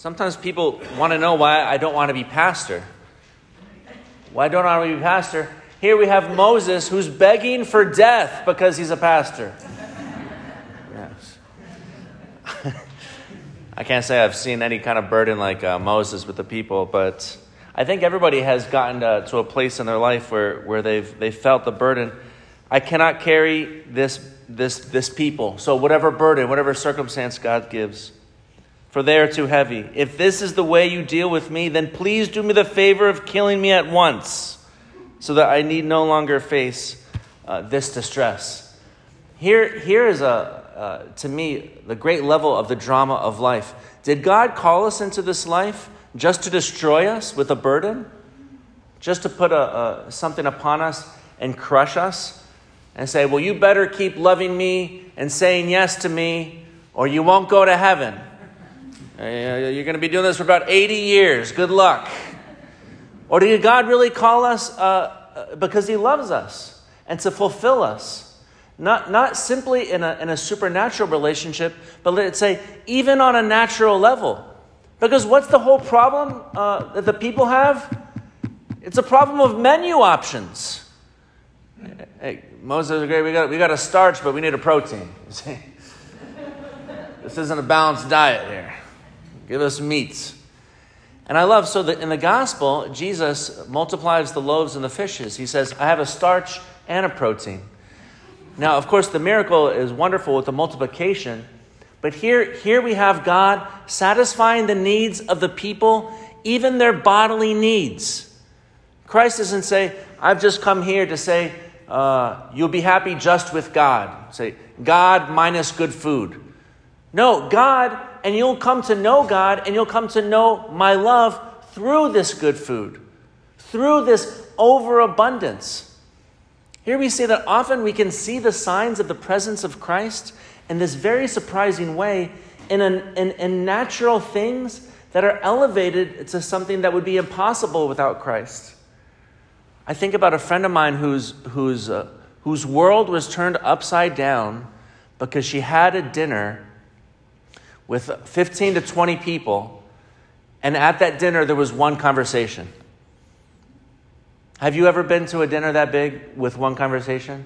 Sometimes people want to know why I don't want to be pastor. Why don't I want to be pastor? Here we have Moses who's begging for death because he's a pastor. Yes. I can't say I've seen any kind of burden like uh, Moses with the people, but I think everybody has gotten to, to a place in their life where, where they've, they felt the burden. I cannot carry this, this, this people. So, whatever burden, whatever circumstance God gives, for they are too heavy. If this is the way you deal with me, then please do me the favor of killing me at once, so that I need no longer face uh, this distress. Here, here is a, uh, to me, the great level of the drama of life. Did God call us into this life just to destroy us with a burden? Just to put a, a, something upon us and crush us? And say, well, you better keep loving me and saying yes to me, or you won't go to heaven. You're going to be doing this for about 80 years. Good luck. Or did God really call us uh, uh, because He loves us and to fulfill us? Not, not simply in a, in a supernatural relationship, but let's say even on a natural level. Because what's the whole problem uh, that the people have? It's a problem of menu options. Hey, Moses, great. We got, we got a starch, but we need a protein. this isn't a balanced diet here. Give us meats. And I love, so that in the gospel, Jesus multiplies the loaves and the fishes. He says, I have a starch and a protein. Now, of course, the miracle is wonderful with the multiplication, but here, here we have God satisfying the needs of the people, even their bodily needs. Christ doesn't say, I've just come here to say, uh, you'll be happy just with God. Say, God minus good food. No, God and you'll come to know God and you'll come to know my love through this good food, through this overabundance. Here we see that often we can see the signs of the presence of Christ in this very surprising way in, an, in, in natural things that are elevated to something that would be impossible without Christ. I think about a friend of mine whose, whose, uh, whose world was turned upside down because she had a dinner with 15 to 20 people, and at that dinner there was one conversation. Have you ever been to a dinner that big with one conversation?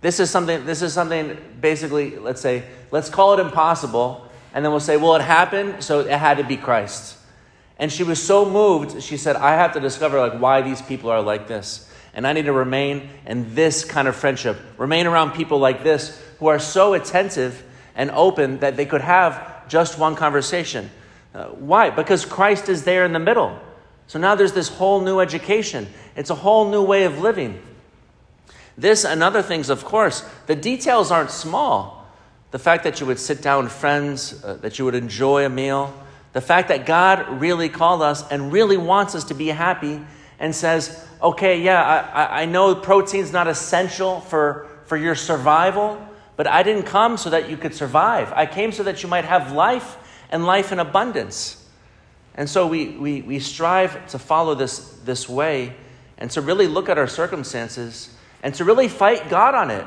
This is something, this is something basically, let's say, let's call it impossible, and then we'll say, well, it happened, so it had to be Christ. And she was so moved, she said, I have to discover like why these people are like this. And I need to remain in this kind of friendship, remain around people like this who are so attentive and open that they could have just one conversation. Uh, why? Because Christ is there in the middle. So now there's this whole new education. It's a whole new way of living. This and other things, of course, the details aren't small. The fact that you would sit down with friends, uh, that you would enjoy a meal, the fact that God really called us and really wants us to be happy and says, okay, yeah, I, I know protein's not essential for, for your survival, but I didn't come so that you could survive. I came so that you might have life and life in abundance. And so we, we, we strive to follow this, this way and to really look at our circumstances and to really fight God on it.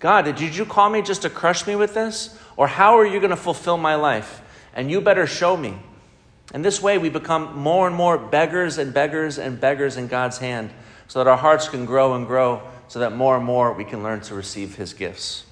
God, did you call me just to crush me with this? Or how are you going to fulfill my life? And you better show me. And this way we become more and more beggars and beggars and beggars in God's hand so that our hearts can grow and grow so that more and more we can learn to receive his gifts.